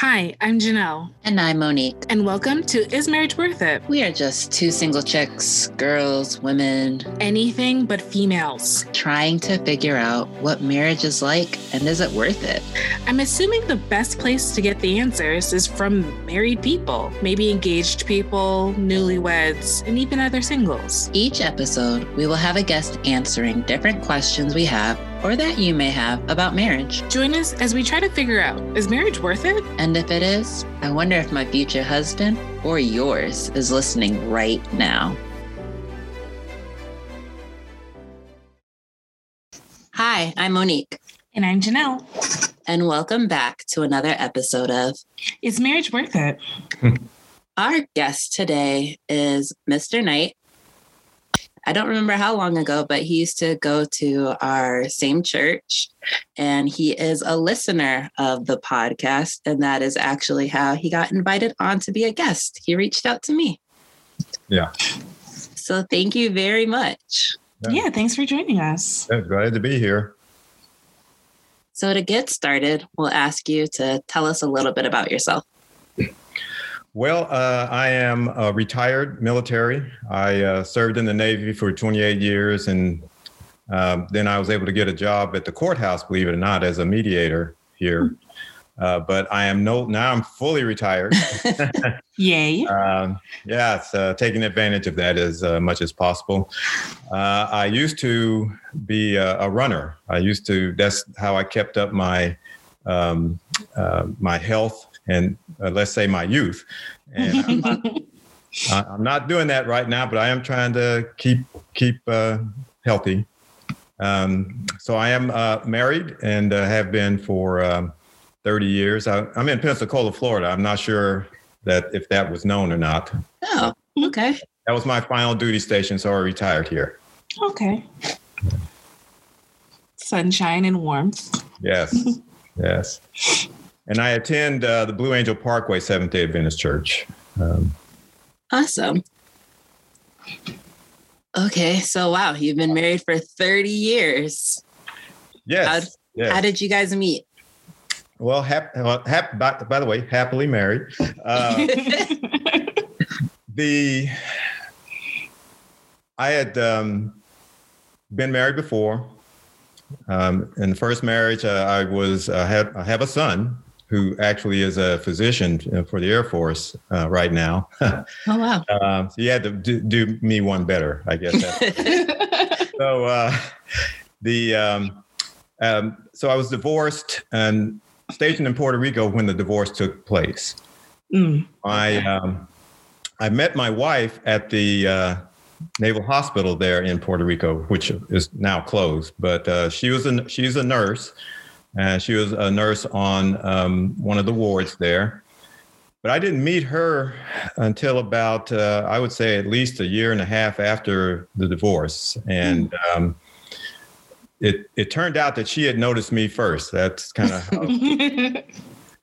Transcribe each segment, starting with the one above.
Hi, I'm Janelle. And I'm Monique. And welcome to Is Marriage Worth It? We are just two single chicks, girls, women, anything but females, trying to figure out what marriage is like and is it worth it? I'm assuming the best place to get the answers is from married people, maybe engaged people, newlyweds, and even other singles. Each episode, we will have a guest answering different questions we have or that you may have about marriage. Join us as we try to figure out is marriage worth it? And if it is, I wonder if my future husband or yours is listening right now. Hi, I'm Monique. And I'm Janelle. And welcome back to another episode of Is Marriage Worth It? Our guest today is Mr. Knight. I don't remember how long ago, but he used to go to our same church and he is a listener of the podcast. And that is actually how he got invited on to be a guest. He reached out to me. Yeah. So thank you very much. Yeah, yeah thanks for joining us. Yeah, glad to be here. So, to get started, we'll ask you to tell us a little bit about yourself. Well, uh, I am a retired military. I uh, served in the Navy for 28 years, and uh, then I was able to get a job at the courthouse, believe it or not, as a mediator here. Uh, but I am no now. I'm fully retired. Yay! Um, yeah, it's uh, taking advantage of that as uh, much as possible. I used to be a, a, runner. I used to. That's how I kept up my um, my health and uh, let's say my youth. And I'm not, I'm not, doing that right now, but I am trying to keep keep uh, healthy. Um, so I am uh, married and uh, have been for um, 30 years. I, am in Pensacola, Florida. I'm not sure that if that was known or not. Oh, okay. That was my final duty station, so I retired here. Okay. Sunshine and warmth. Yes. yes and I attend uh, the Blue Angel Parkway Seventh Day Adventist Church. Um, awesome. Okay, so wow, you've been married for thirty years. Yes. How, yes. how did you guys meet? Well, hap, hap, by, by, the way, happily married. Uh, the I had um, been married before. Um, in the first marriage, uh, I was uh, had I have a son who actually is a physician uh, for the Air Force uh, right now. oh wow! Um, so you had to do, do, me one better, I guess. so uh, the um, um, so I was divorced and stationed in Puerto Rico when the divorce took place. Mm. I um, I met my wife at the uh, Naval Hospital there in Puerto Rico, which is now closed. But uh, she was a she's a nurse and she was a nurse on um, one of the wards there. But I didn't meet her until about, uh, I would say, at least a year and a half after the divorce. And hmm. um, it it turned out that she had noticed me first. That's kind of how.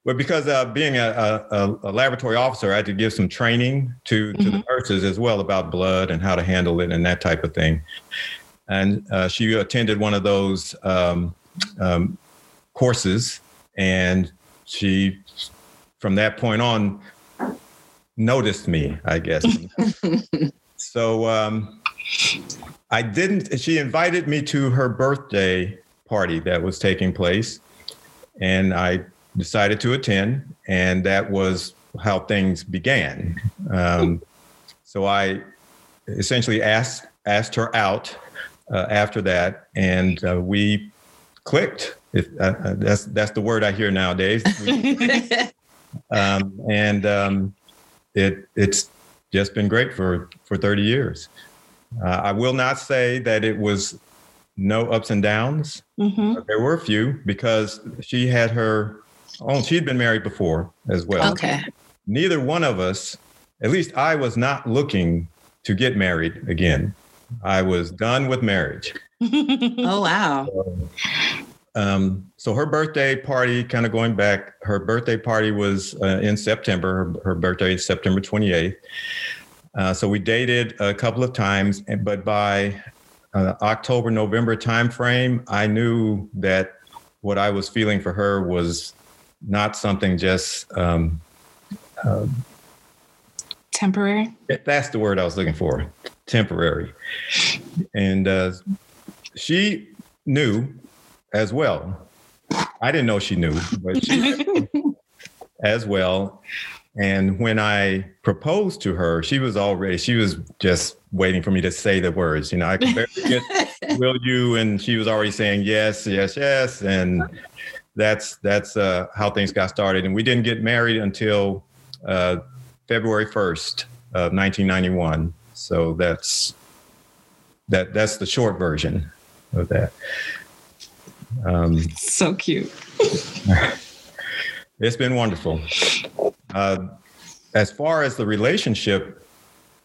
but because uh, being a, a, a, laboratory officer, I had to give some training to, to mm-hmm. the nurses as well about blood and how to handle it and that type of thing. And uh, she attended one of those um, um, courses, and she, from that point on, noticed me. I guess. so um, I didn't. She invited me to her birthday party that was taking place, and I decided to attend, and that was how things began. Um, so I essentially asked asked her out uh, after that, and uh, we clicked. If uh, uh, that's that's the word I hear nowadays. um, and um, it it's just been great for for 30 years. Uh, I will not say that it was no ups and downs. Mm-hmm. There were a few because she had her own. She'd been married before as well. Okay. Neither one of us, at least I was not looking to get married again. I was done with marriage. oh wow. So, um, so her birthday party, kind of going back, her birthday party was uh, in September. Her, her, birthday is September 28th. Uh, so we dated a couple of times, but by uh, October, November timeframe, I knew that what I was feeling for her was not something just um, uh, temporary. That's the word I was looking for. Temporary, and uh, she knew as well. I didn't know she knew, but she as well. And when I proposed to her, she was already, she was just waiting for me to say the words. You know, I could barely get, will you? And she was already saying yes, yes, yes. And that's, that's uh, how things got started. And we didn't get married until uh, February 1st of 1991. So that's, that, that's the short version of that. Um, so cute. it's been wonderful. Uh, as far as the relationship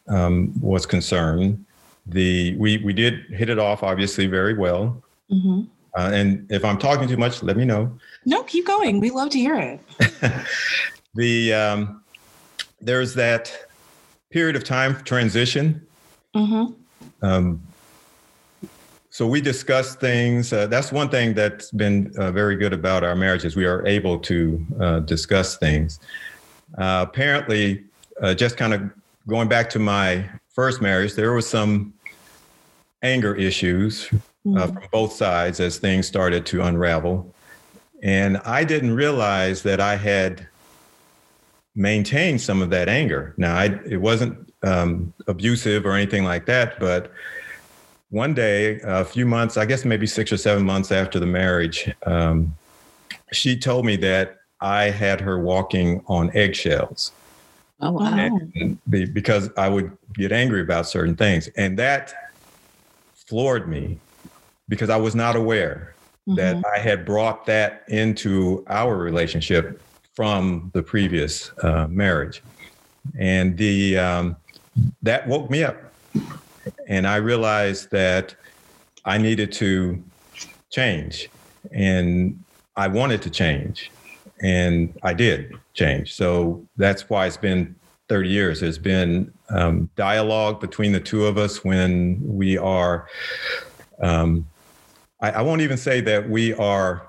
um, was concerned, the we we did hit it off obviously very well. Mm-hmm. Uh, and if I'm talking too much, let me know. No, keep going. We love to hear it. the um, there's that period of time transition. Mm-hmm. Um, so we discuss things. Uh, that's one thing that's been uh, very good about our marriages. We are able to uh, discuss things. Uh, apparently, uh, just kind of going back to my first marriage, there was some anger issues mm-hmm. from both sides as things started to unravel. And I didn't realize that I had maintained some of that anger. Now, I, it wasn't um, abusive or anything like that, but one day, a few months, I guess maybe six or seven months after the marriage, um, she told me that I had her walking on eggshells. Oh, wow. Be, because I would get angry about certain things. And that floored me because I was not aware mm-hmm. that I had brought that into our relationship from the previous uh, marriage. And the um, that woke me up and I realized that I needed to change and I wanted to change and I did change. So that's why it's been 30 years. There's been um, dialogue between the two of us when we are, um, I, I won't even say that we are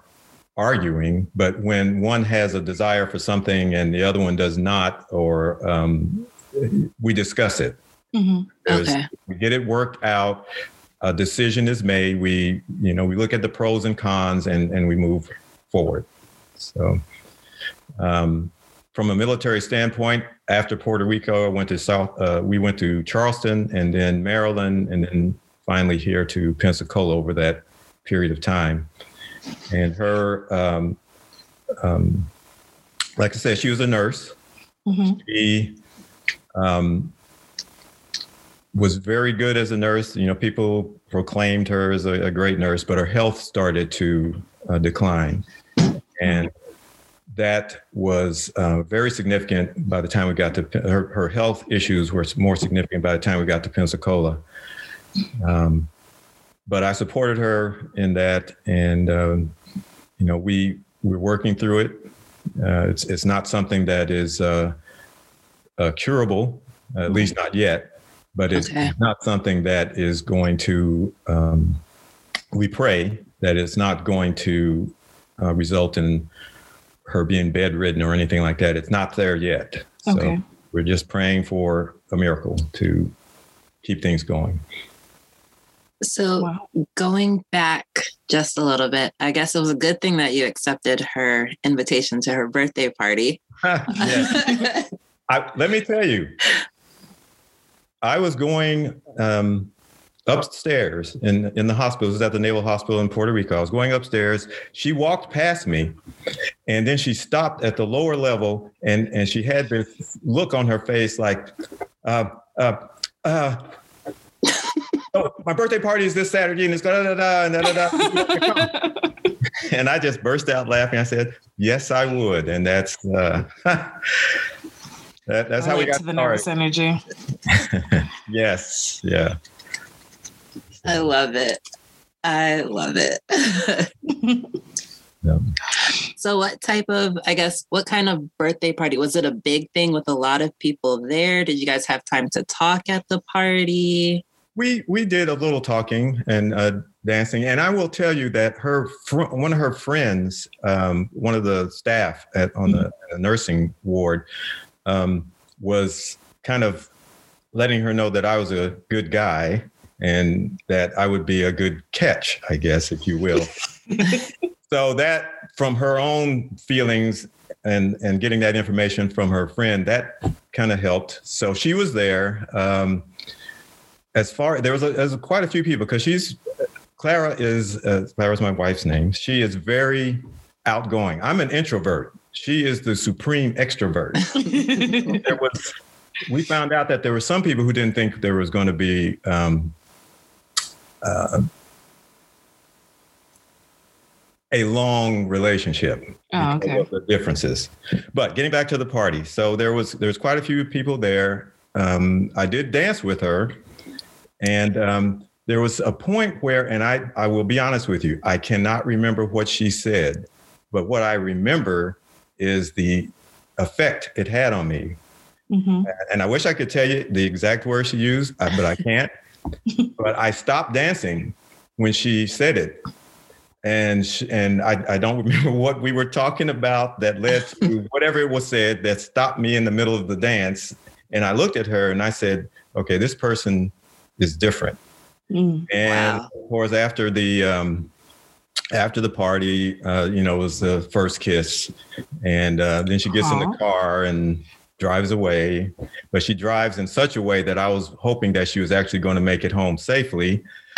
arguing, but when one has a desire for something and the other one does not, or um, we discuss it. Mm-hmm. Okay. We get it worked out. A decision is made. We, you know, we look at the pros and cons and, and we move forward. So, um, from a military standpoint, after Puerto Rico, I went to South. Uh, we went to Charleston and then Maryland, and then finally here to Pensacola over that period of time. And her, um, um, like I said, she was a nurse. Mm-hmm. She um, was very good as a nurse. You know, people proclaimed her as a, a great nurse, but her health started to uh, decline. And that was uh, very significant by the time we got to her, her health issues were more significant by the time we got to Pensacola. Um, but I supported her in that, and um, you know we we're working through it. Uh, it's it's not something that is uh, uh curable, at least not yet but it's okay. not something that is going to, um, we pray that it's not going to uh, result in her being bedridden or anything like that. It's not there yet. Okay. So we're just praying for a miracle to keep things going. So, wow. going back just a little bit, I guess it was a good thing that you accepted her invitation to her birthday party. I, let me tell you, I was going um, upstairs in in the hospital. It was at the Naval Hospital in Puerto Rico. I was going upstairs. She walked past me, and then she stopped at the lower level, and and she had this look on her face like, uh, uh, uh. oh, my birthday party is this Saturday, and it's da da da da da da. and I just burst out laughing. I said, "Yes, I would," and that's. Uh, that, that's how we got to the nervous energy. yes. Yeah. I love it. I love it. yeah. So, what type of, I guess, what kind of birthday party? Was it a big thing with a lot of people there? Did you guys have time to talk at the party? We we did a little talking, and uh, dancing. And I will tell you that her fr- one of her friends, um, one of the staff at on the, the nursing ward, um, was kind of letting her know that I was a good guy and that I would be a good catch, I guess, if you will. so that from her own feelings and and getting that information from her friend that kind of helped. So she was there um, as far there was, a, there was quite a few people because she's clara is uh, clara's my wife's name she is very outgoing. I'm an introvert she is the supreme extrovert there was we found out that there were some people who didn't think there was going to be um, uh, a long relationship Oh, okay. of the differences. But getting back to the party, so there was there's quite a few people there. Um, I did dance with her, and um, there was a point where, and I I will be honest with you, I cannot remember what she said, but what I remember is the effect it had on me. Mhm. And I wish I could tell you the exact words she used, uh, but I can't. but I stopped dancing when she said it. And sh- and I, I don't remember what we were talking about that led to whatever it was said that stopped me in the middle of the dance. And I looked at her and I said, okay, this person is different. Mm. And Wow. of course, after the um, after the party, uh, you know, it was the first kiss, and uh, then she gets in the car and drives away. But she drives in such a way that I was hoping that she was actually going to make it home safely.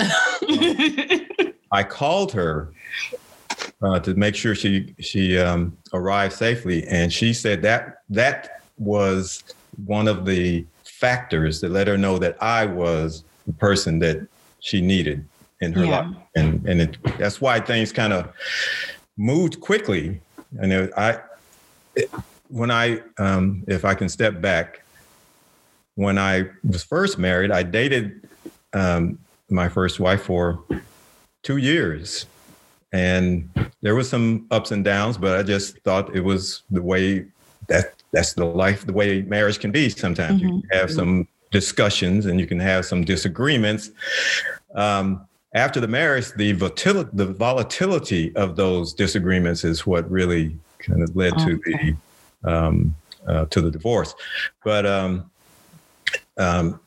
I called her uh, to make sure she she um, arrived safely, and she said that that was one of the factors that let her know that I was the person that she needed in her Yeah. life, and and it, that's why things kind of moved quickly. And it, I, it, when I, um, if I can step back, when I was first married, I dated um, my first wife for two years, and there was some ups and downs, but I just thought it was the way that that's the life, the way marriage can be. Sometimes you have some discussions and you can have some disagreements. Um, after the marriage, the volatility, the volatility of those disagreements is what really kind of led to the um, uh, to the divorce. But um, um,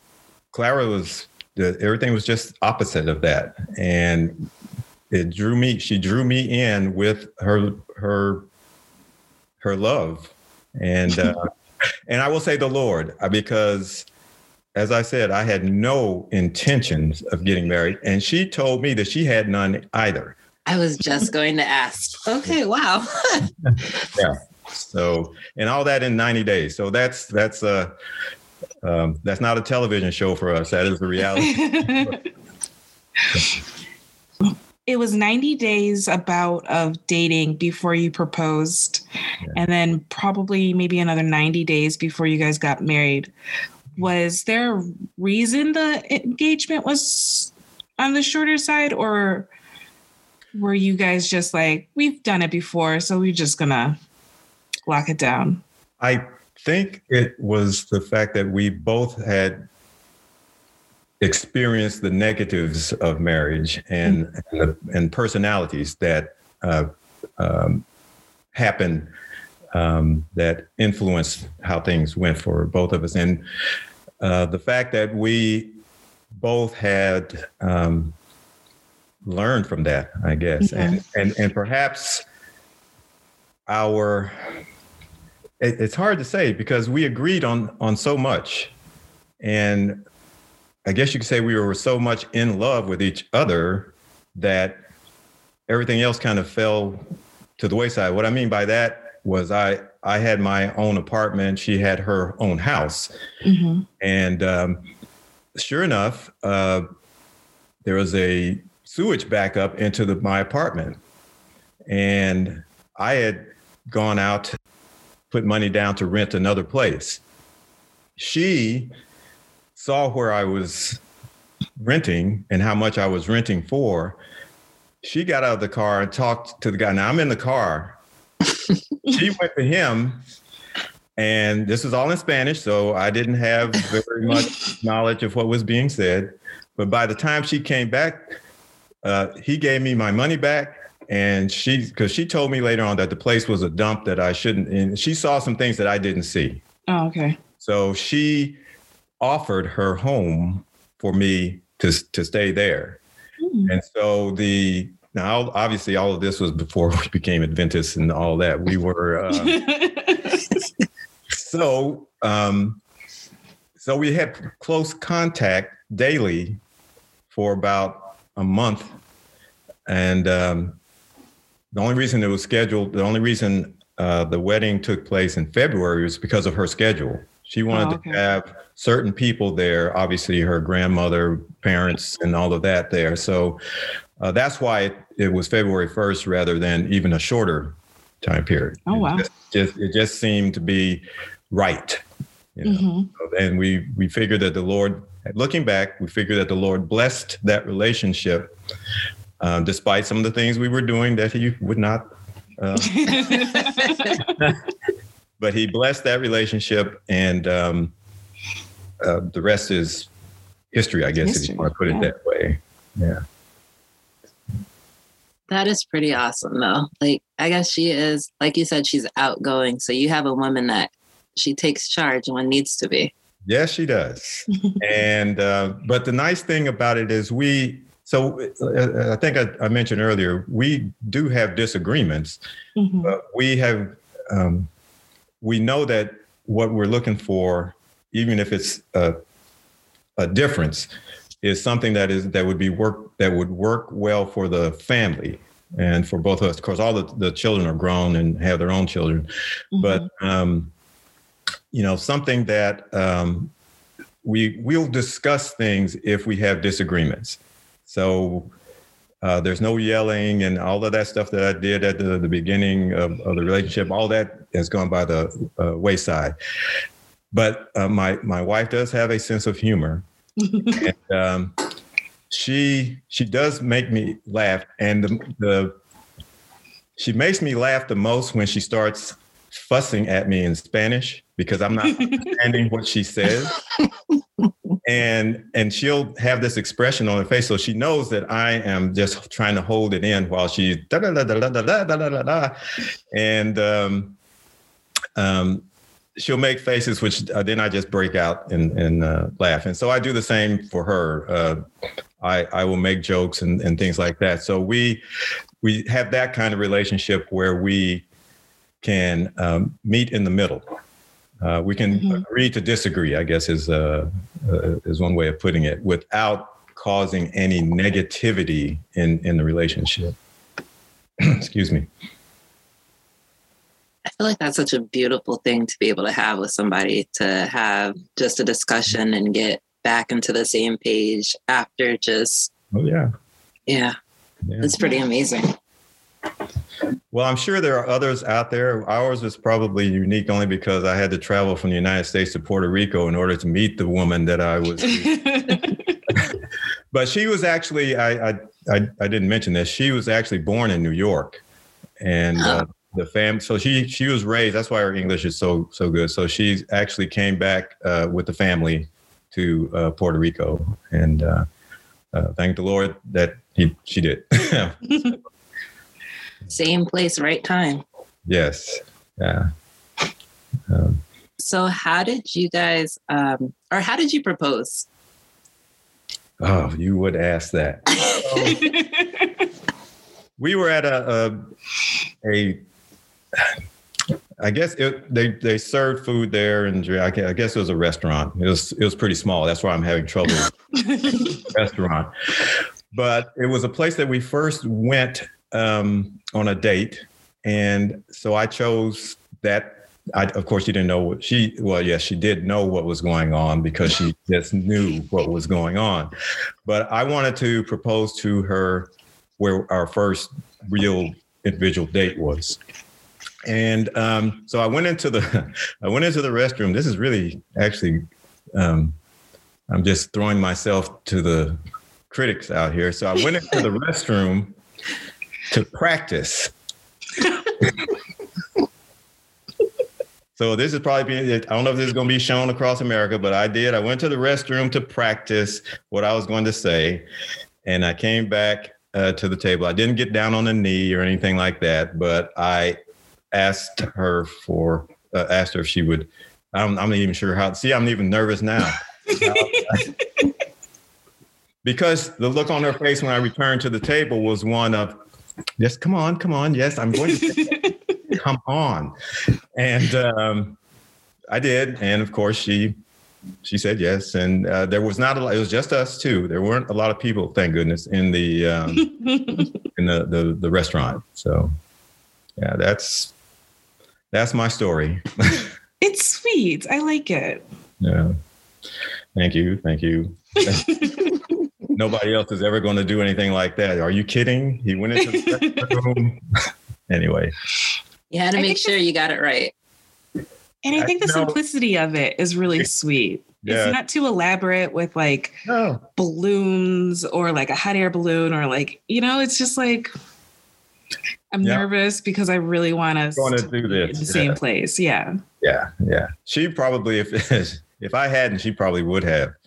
Clara was the, everything was just opposite of that, and it drew me. She drew me in with her her her love, and uh, and I will say the Lord uh, because as I said, I had no intentions of getting married, and she told me that she had none either. I was just going to ask. Okay, wow. Yeah. So, and all that in 90 days. So that's that's uh um, that's not a television show for us. That is the reality. it was 90 days about of dating before you proposed and then probably maybe another 90 days before you guys got married was there a reason the engagement was on the shorter side or were you guys just like we've done it before so we're just gonna lock it down I think it was the fact that we both had experienced the negatives of marriage and and, the, and personalities that uh, um, happen um, that influenced how things went for both of us, and uh, the fact that we both had um, learned from that, I guess, and, and and perhaps our it, it's hard to say because we agreed on on so much. And i guess you could say we were so much in love with each other that everything else kind of fell to the wayside. What i mean by that was i i had my own apartment she had her own house mm-hmm. and um, sure enough uh, there was a sewage backup into the, my apartment and i had gone out put money down to rent another place. She saw where I was renting and how much I was renting for. She got out of the car and talked to the guy. Now I'm in the car. She went to him, and this was all in Spanish, so I didn't have very much knowledge of what was being said. But by the time she came back uh, he gave me my money back and she because she told me later on that the place was a dump that I shouldn't and she saw some things that I didn't see. Oh, okay. So she offered her home for me to to stay there. Mm. And so the now obviously all of this was before we became Adventists and all that. We were uh, so um, so we had close contact daily for about a month and um, the only reason it was scheduled, the only reason uh, the wedding took place in February was because of her schedule. She wanted oh, okay. to have certain people there, obviously her grandmother, parents, and all of that there. So uh, that's why it, it, was February 1st rather than even a shorter time period. Oh, wow. It just, just, it just seemed to be right. You know? mm-hmm. And we, we figured that the Lord, looking back, we figured that the Lord blessed that relationship um, despite some of the things we were doing that he would not. Uh, but he blessed that relationship, and um, uh, the rest is history, I guess, history. if you want to put yeah. it that way. Yeah. That is pretty awesome, though. Like, I guess she is, like you said, she's outgoing. So you have a woman that she takes charge when needs to be. Yes, she does. and, uh, but the nice thing about it is we, so uh, I think I, I, mentioned earlier, we do have disagreements, mm-hmm. but we have, um, we know that what we're looking for, even if it's a, a difference, is something that is that would be work that would work well for the family and for both of us. Of course, all the, the children are grown and have their own children, mm-hmm. but um, you know, something that um, we we'll discuss things if we have disagreements. So uh, there's no yelling and all of that stuff that I did at the, the beginning of, of, the relationship. All that has gone by the uh, wayside. But uh, my my wife does have a sense of humor, and um, she she does make me laugh. And the, the she makes me laugh the most when she starts fussing at me in Spanish because I'm not understanding what she says and and she'll have this expression on her face so she knows that i am just trying to hold it in while she's da da da da da da da da da and um, um, she'll make faces which uh, then i just break out and and uh, laugh and so i do the same for her uh, i i will make jokes and and things like that so we we have that kind of relationship where we can um, meet in the middle uh, we can mm-hmm. agree to disagree, I guess is uh, uh, is one way of putting it, without causing any negativity in in the relationship. Excuse me. I feel like that's such a beautiful thing to be able to have with somebody to have just a discussion and get back into the same page after just. Oh yeah. Yeah, yeah. it's pretty amazing. Well, I'm sure there are others out there. Ours was probably unique only because I had to travel from the United States to Puerto Rico in order to meet the woman that I was. but she was actually, I, I, I, I, didn't mention this. She was actually born in New York, and uh, the fam. So she she was raised. That's why her English is so so good. So she actually came back uh, with the family to uh, Puerto Rico, and uh, uh, thank the Lord that he she did. Same place, right time. Yes. Yeah. Um, so, how did you guys, um, or how did you propose? Oh, you would ask that. we were at a, a, a I guess it, they they served food there, and I guess it was a restaurant. It was it was pretty small. That's why I'm having trouble. restaurant, but it was a place that we first went um, on a date, and so I chose that. I, of course, she didn't know what she. Well, yes, she did know what was going on because she just knew what was going on. But I wanted to propose to her where our first real individual date was. And um, so I went into the I went into the restroom. This is really actually um, I'm just throwing myself to the critics out here. So I went into the restroom to practice. so this is probably I don't know if this is going to be shown across America, but I did. I went to the restroom to practice what I was going to say, and I came back uh, to the table. I didn't get down on a knee or anything like that, but I asked her for uh, asked her if she would. I'm, I'm not even sure how. See, I'm even nervous now. because the look on her face when I returned to the table was one of, yes, come on, come on, yes, I'm going to come on, and um, I did, and of course she she said yes, and uh, there was not a lot. It was just us two. There weren't a lot of people, thank goodness, in the um, in the, the the restaurant. So yeah, that's that's my story. it's sweet. I like it. Yeah. Thank you. Thank you. Nobody else is ever going to do anything like that. Are you kidding? He went into the room. anyway. You had to make sure you got it right. And I think the simplicity of it is really sweet. Yeah. It's not too elaborate with like no. balloons or like a hot air balloon or like, you know, it's just like I'm yeah. nervous because I really want to do this in the same place. Yeah. Yeah. Yeah. She probably if if I hadn't, she probably would have.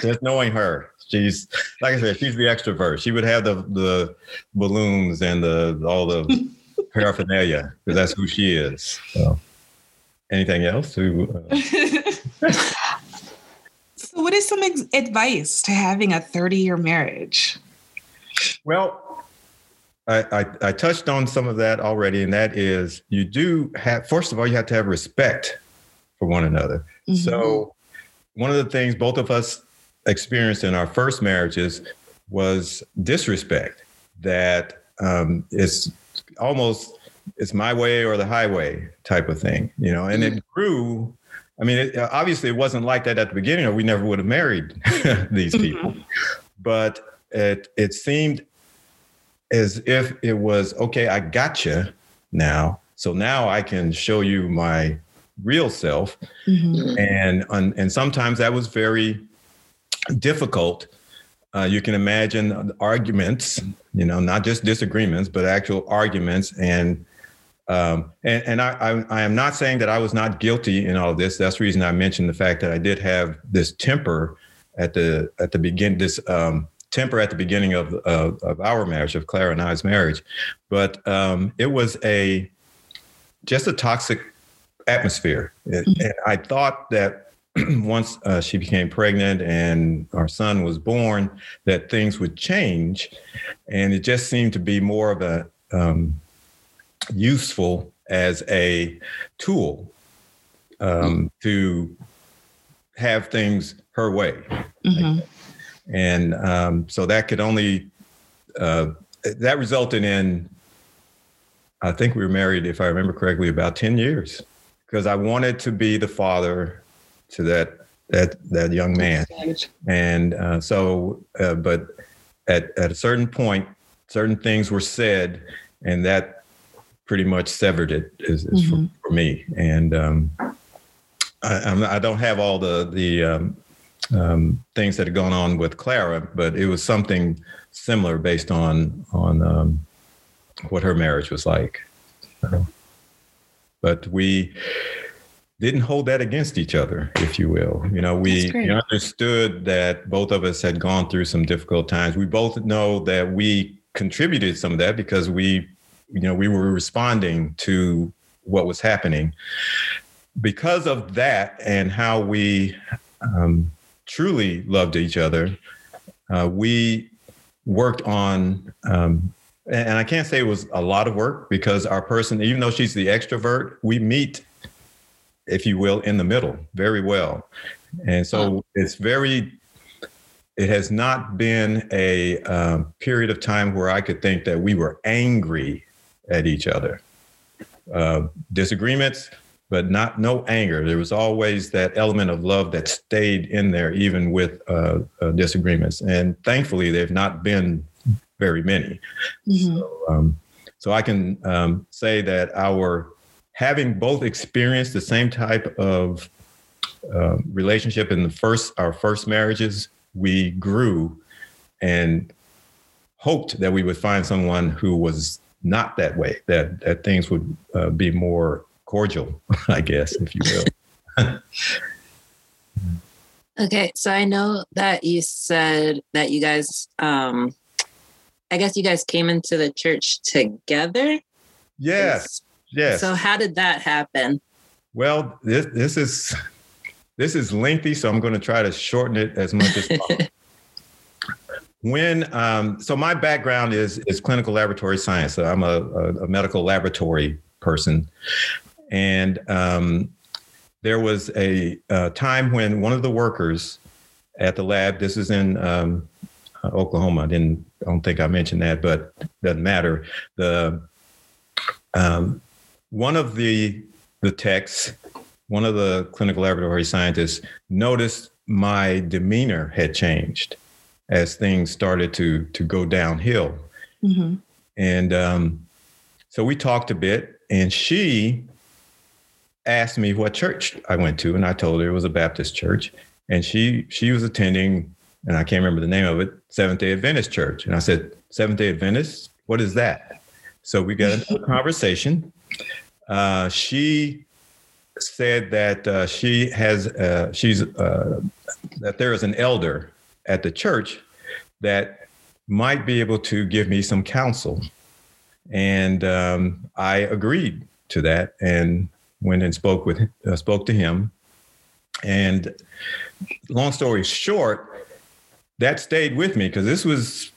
Just knowing her. She's like I said, she's the extrovert. She would have the the balloons and the all the paraphernalia because that's who she is. So, anything else? To, uh... so, what is some ex- advice to having a 30 year marriage? Well, I, I, I touched on some of that already, and that is you do have, first of all, you have to have respect for one another. Mm-hmm. So, one of the things both of us experienced in our first marriages was disrespect that um, is almost it's my way or the highway type of thing, you know. And mm-hmm. it grew. I mean, it, obviously, it wasn't like that at the beginning, or we never would have married these people. Mm-hmm. But it it seemed as if it was okay. I got you now, so now I can show you my real self, mm-hmm. and and sometimes that was very difficult uh, you can imagine arguments, you know, not just disagreements, but actual arguments. And um, and, and I, I, I, am not saying that I was not guilty in all of this. That's the reason I mentioned the fact that I did have this temper at the at the begin this um, temper at the beginning of, of, of our marriage, of Clara and I's marriage. But um, it was a just a toxic atmosphere. Mm-hmm. And I thought that once uh, she became pregnant and our son was born, that things would change. And it just seemed to be more of a um, useful as a tool um, to have things her way. Mm-hmm. And um, so that could only, uh, that resulted in, I think we were married, if I remember correctly, about 10 years because I wanted to be the father to that that that young man. And uh, so, uh, but at at a certain point, certain things were said, and that pretty much severed it is, is mm-hmm. for, for, me. And um, I, I, don't have all the the um, um, things that had gone on with Clara, but it was something similar based on on um, what her marriage was like. but we didn't hold that against each other, if you will. You know, we, we understood that both of us had gone through some difficult times. We both know that we contributed some of that because we, you know, we were responding to what was happening. Because of that and how we um, truly loved each other, uh, we worked on um, and I can't say it was a lot of work because our person, even though she's the extrovert, we meet if you will, in the middle very well. And so it's very, it has not been a um, period of time where I could think that we were angry at each other. Uh, disagreements, but not no anger. There was always that element of love that stayed in there, even with uh, uh, disagreements. And thankfully, they've not been very many. Mm-hmm. So, um, so I can um, say that our having both experienced the same type of uh, relationship in the first our first marriages, we grew and hoped that we would find someone who was not that way. That that things would uh, be more cordial, I guess, if you will. Okay, so I know that you said that you guys, um, I guess you guys came into the church together. Yes, yes. So how did that happen? Well, this this is this is lengthy, so I'm going to try to shorten it as much as possible. when um, so my background is is clinical laboratory science. So I'm a, a, a medical laboratory person, and um, there was a, a, time when one of the workers at the lab. This is in um, Oklahoma. I didn't. I don't think I mentioned that, but doesn't matter. The um, one of the the techs, one of the clinical laboratory scientists, noticed my demeanor had changed as things started to to go downhill. Mm-hmm. And um, so we talked a bit, and she asked me what church I went to, and I told her it was a Baptist church, and she she was attending, and I can't remember the name of it, Seventh Day Adventist Church, and I said Seventh Day Adventist, what is that? So we got into a conversation. Uh, she said that uh, she has uh, she's uh, that there is an elder at the church that might be able to give me some counsel. And um, I agreed to that and went and spoke with uh, spoke to him. And long story short, that stayed with me because this was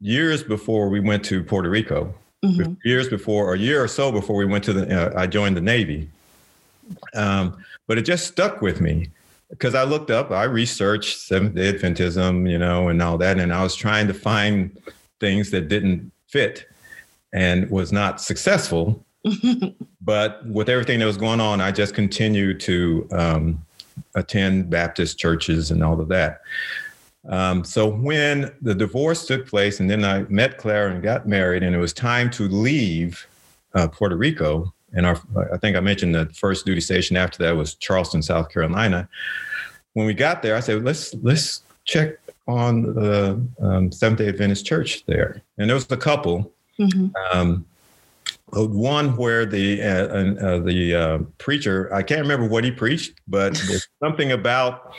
years before we went to Puerto Rico. Mm-hmm. Years before, or a year or so before we went to the, uh, I joined the Navy. Um, but it just stuck with me because I looked up, I researched Seventh Day Adventism, you know, and all that, and I was trying to find things that didn't fit and was not successful. but with everything that was going on, I just continued to um, attend Baptist churches and all of that. Um, so when the divorce took place, and then I met Clara and got married, and it was time to leave uh, Puerto Rico, and our I think I mentioned the first duty station after that was Charleston, South Carolina. When we got there, I said, let's let's check on the um, Seventh Day Adventist Church there, and there was a couple. Mm-hmm. Um, one where the uh, uh, the uh, preacher I can't remember what he preached, but there's something about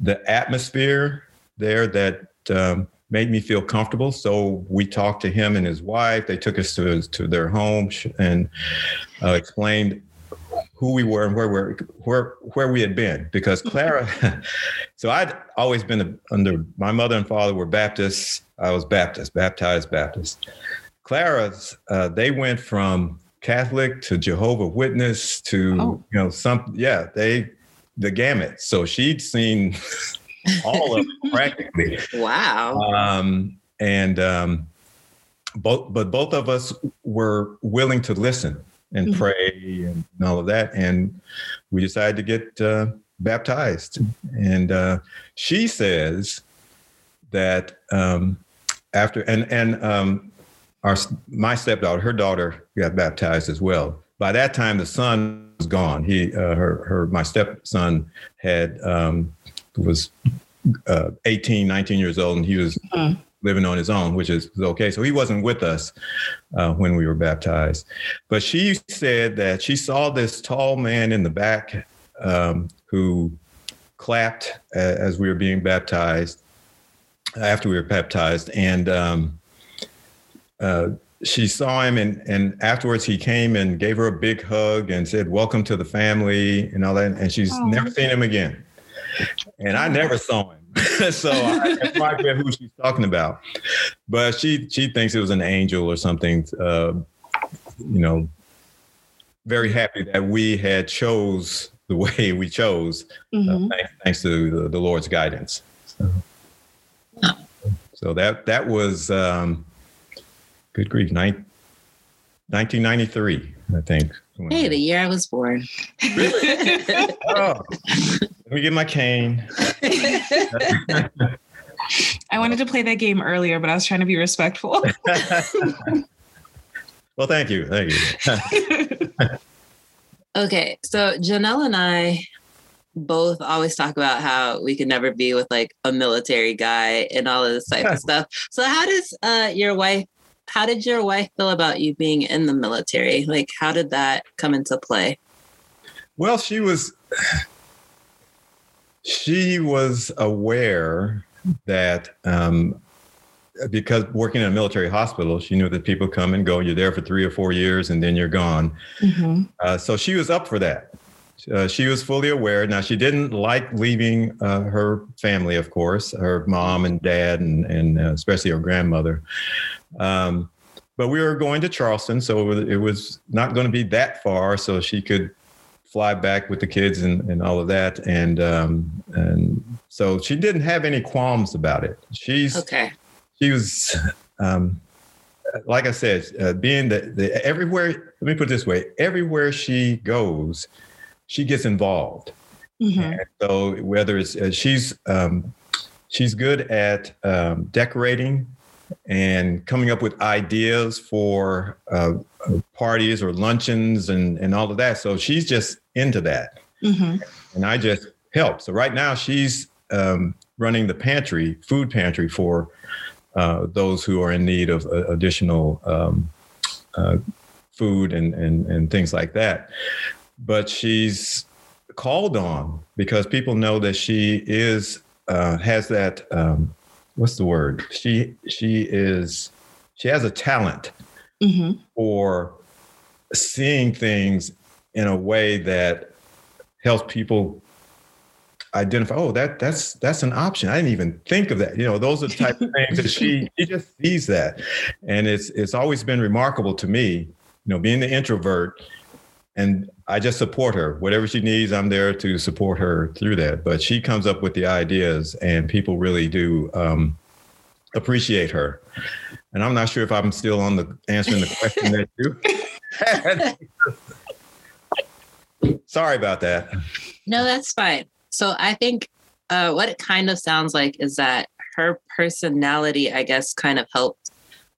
the atmosphere there that um, made me feel comfortable. So we talked to him and his wife. They took us to to their home and uh, explained who we were and where we where where we had been. Because Clara, so I'd always been under my mother and father were Baptists. I was Baptist, baptized Baptist. Clara's, uh, they went from Catholic to Jehovah Witness to oh. you know some yeah they the gamut. So she'd seen all of it practically. Wow. Um, and um, both, but both of us were willing to listen and mm-hmm. pray and, all of that, and we decided to get uh, baptized. And uh, she says that um, after and and um, our my stepdaughter, her daughter, got baptized as well. By that time, the son was gone. He, uh, her, her, my stepson had um, was uh, 18, 19 years old, and he was mm-hmm. living on his own, which is okay. So he wasn't with us uh, when we were baptized. But she said that she saw this tall man in the back um, who clapped as we were being baptized, after we were baptized, and um, uh, she saw him and and afterwards he came and gave her a big hug and said welcome to the family and all that and she's oh. never seen him again and I never saw him. so I have no idea who she's talking about. But she she thinks it was an angel or something. Uh, you know, very happy that we had chose the way we chose, uh, mm-hmm. uh, thanks, thanks, to the, the Lord's guidance. So, so, that that was um, good grief, 1993, I think. Hey, the year I was born. Really? oh, let me get my cane. I wanted to play that game earlier, but I was trying to be respectful. well, thank you. Thank you. okay. So Janelle and I both always talk about how we could never be with like a military guy and all of this type of stuff. So how does uh, your wife how did your wife feel about you being in the military? Like how did that come into play? Well, she was she was aware that um, because working in a military hospital, she knew that people come and go. You're there for three or four years, and then you're gone. Mm-hmm. Uh, so she was up for that. Uh, she was fully aware. Now she didn't like leaving uh, her family, of course, her mom and dad, and, and uh, especially her grandmother. Um, but we were going to Charleston, so it was not going to be that far, so she could fly back with the kids and, and all of that. And um, and so she didn't have any qualms about it. She's okay. She was, um, like I said, uh, being the, the everywhere. Let me put it this way: everywhere she goes, she gets involved. Mm-hmm. so whether it's uh, she's um, she's good at um, decorating and coming up with ideas for uh, parties or luncheons and, and all of that. So she's just into that. Mm-hmm. And I just help. So right now she's um, running the pantry, food pantry for uh, those who are in need of uh, additional um, uh, food and, and, and things like that. But she's called on because people know that she is uh, has that um, what's the word? She she is she has a talent mm-hmm. for seeing things in a way that helps people identify oh that that's that's an option i didn't even think of that you know those are the type of things that she she just sees that and it's it's always been remarkable to me you know being the introvert and i just support her whatever she needs i'm there to support her through that but she comes up with the ideas and people really do um, appreciate her and i'm not sure if i'm still on the answering the question that you Sorry about that. No, that's fine. So I think uh, what it kind of sounds like is that her personality, I guess, kind of helped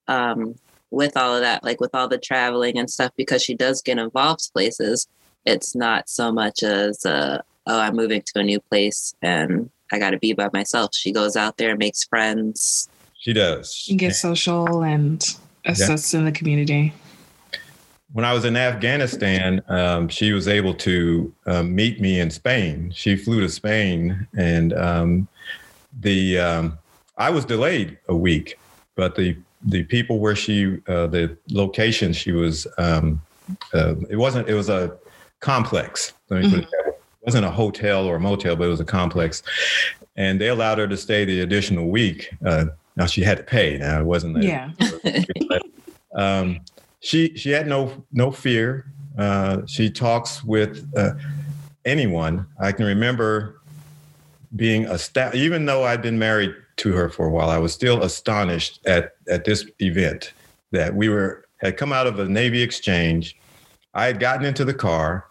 um, with all of that, like with all the traveling and stuff, because she does get involved places. It's not so much as, uh, oh, I'm moving to a new place and I got to be by myself. She goes out there and makes friends. She does. And gets social and assists yeah. in the community when I was in Afghanistan, um, she was able to um, meet me in Spain. She flew to Spain, and um, the um, I was delayed a week, but the the people where she uh, the location she was um, uh, it wasn't it was a complex. Let me mm-hmm. put it. It wasn't a hotel or a motel, but it was a complex, and they allowed her to stay the additional week. Uh, now she had to pay. Now it wasn't yeah. um, she she had no no fear. Uh, she talks with uh, anyone. I can remember being astounded, even though I'd been married to her for a while. I was still astonished at at this event that we were had come out of a Navy exchange. I had gotten into the car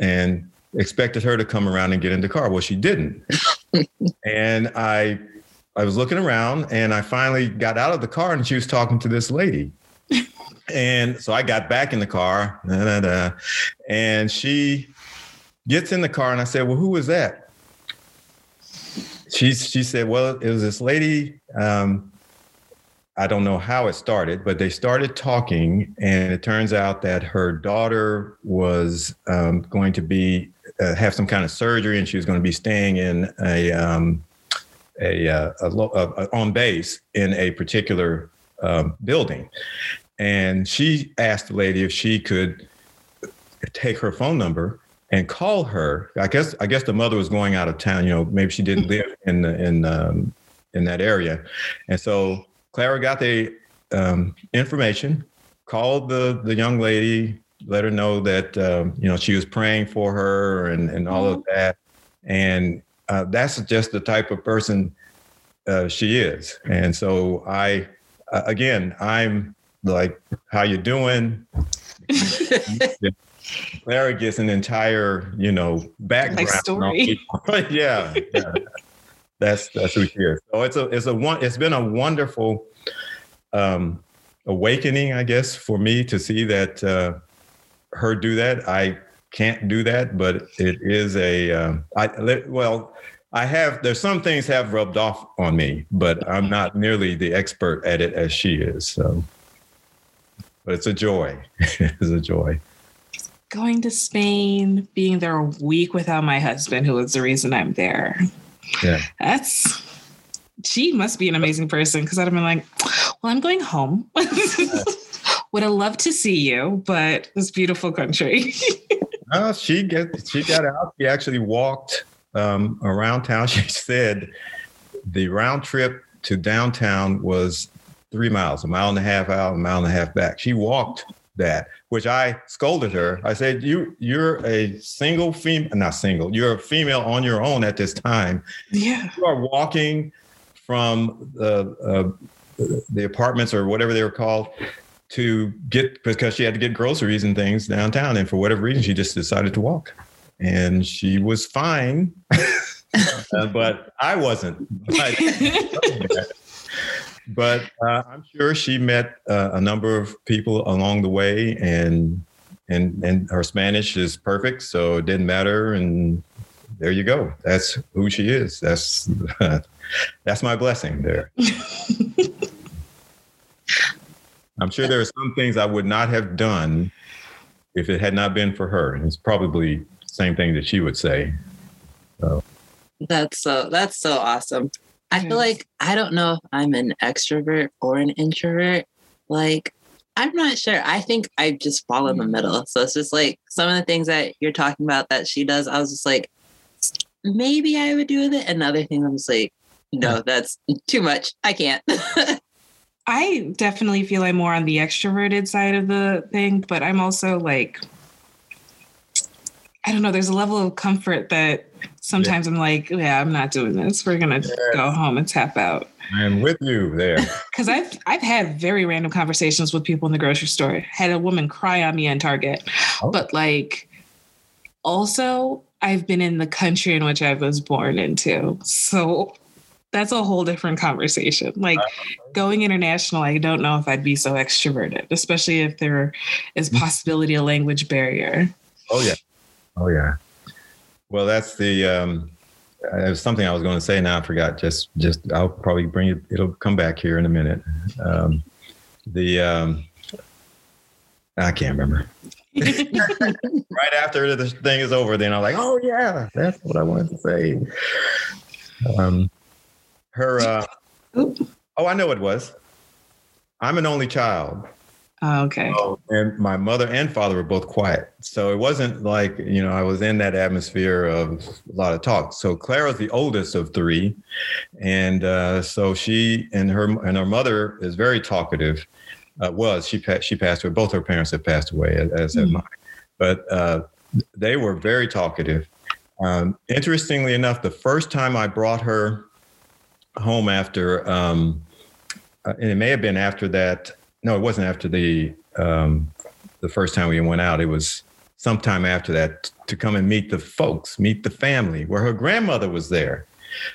and expected her to come around and get in the car. Well, she didn't. and I I was looking around and I finally got out of the car and she was talking to this lady. And so I got back in the car, da, da, da, and she gets in the car, and I said, "Well, who was that?" She she said, "Well, it was this lady." Um, I don't know how it started, but they started talking, and it turns out that her daughter was um, going to be uh, have some kind of surgery, and she was going to be staying in a um, a, uh, a, a, a, on base in a particular um, building and she asked the lady if she could take her phone number and call her. I guess I guess the mother was going out of town. You know, maybe she didn't live in the, in um, in that area, and so Clara got the um, information, called the the young lady, let her know that um, you know she was praying for her and and all of mm-hmm. that, and uh, that's just the type of person uh, she is. And so I, uh, again, I'm like how you doing Clara gets an entire, you know, background. story. yeah, yeah. That's that's who she is. So it's a it's a one it's been a wonderful um awakening, I guess, for me to see that uh her do that. I can't do that, but it is a um I well, I have there's some things have rubbed off on me, but I'm not nearly the expert at it as she is. So but it's a joy. it's a joy. going to Spain, being there a week without my husband, who was the reason I'm there. Yeah. That's she must be an amazing person because I'd have been like, well, I'm going home. Would have loved to see you, but this beautiful country. Uh, she get she got out. She actually walked um, around town. She said the round trip to downtown was three miles, a mile and a half out, a mile and a half back. She walked that, which I scolded her. I said, "You you're a single female, not single. You're a female on your own at this time. yeah. You are walking from the uh, the apartments or whatever they were called." To get because she had to get groceries and things downtown, and for whatever reason, she just decided to walk, and she was fine, uh, but I wasn't. But, but uh, I'm sure she met uh, a number of people along the way, and and and her Spanish is perfect, so it didn't matter. And there you go. That's who she is. That's that's my blessing there. I'm sure there are some things I would not have done if it had not been for her. And it's probably the same thing that she would say. So, That's so that's so awesome. I feel mm. like I don't know if I'm an extrovert or an introvert. Like I'm not sure. I think I just fall in the mm. middle. So it's just like some of the things that you're talking about that she does, I was just like, maybe I would do with it. And other things I'm just like, no, that's too much. I can't. I definitely feel I'm more on the extroverted side of the thing, but I'm also like, I don't know, there's a level of comfort that sometimes I'm like, yeah, I'm not doing this. We're gonna go home and tap out. I am with you there. Because I've I've had very random conversations with people in the grocery store. Had a woman cry on me in Target, Oh. but like, also I've been in the country in which I was born into, so that's a whole different conversation. Like uh-huh. going international, I don't know if I'd be so extroverted, especially if there is mm-hmm. possibility a language barrier. Oh yeah. Oh yeah. Well, that's the um uh, was something I was going to say now I forgot. Just just I'll probably bring it it'll come back here in a minute. Um the um I can't remember. Right after the thing is over, then I'm like, oh yeah, that's what I wanted to say. Um her uh oh I know it was. I'm an only child. Oh, okay. Oh, and my mother and father were both quiet. So it wasn't like, you know, I was in that atmosphere of a lot of talk. So Clara's the oldest of three. And uh, so she and her and her mother is very talkative. Uh, was she pa- she passed away. Both her parents have passed away, as, have Mm. mine. But uh, they were very talkative. Um, interestingly enough, the first time I brought her home after, um, uh, and it may have been after that. No, it wasn't after the um, the first time we went out. It was sometime after that to come and meet the folks, meet the family, where her grandmother was there.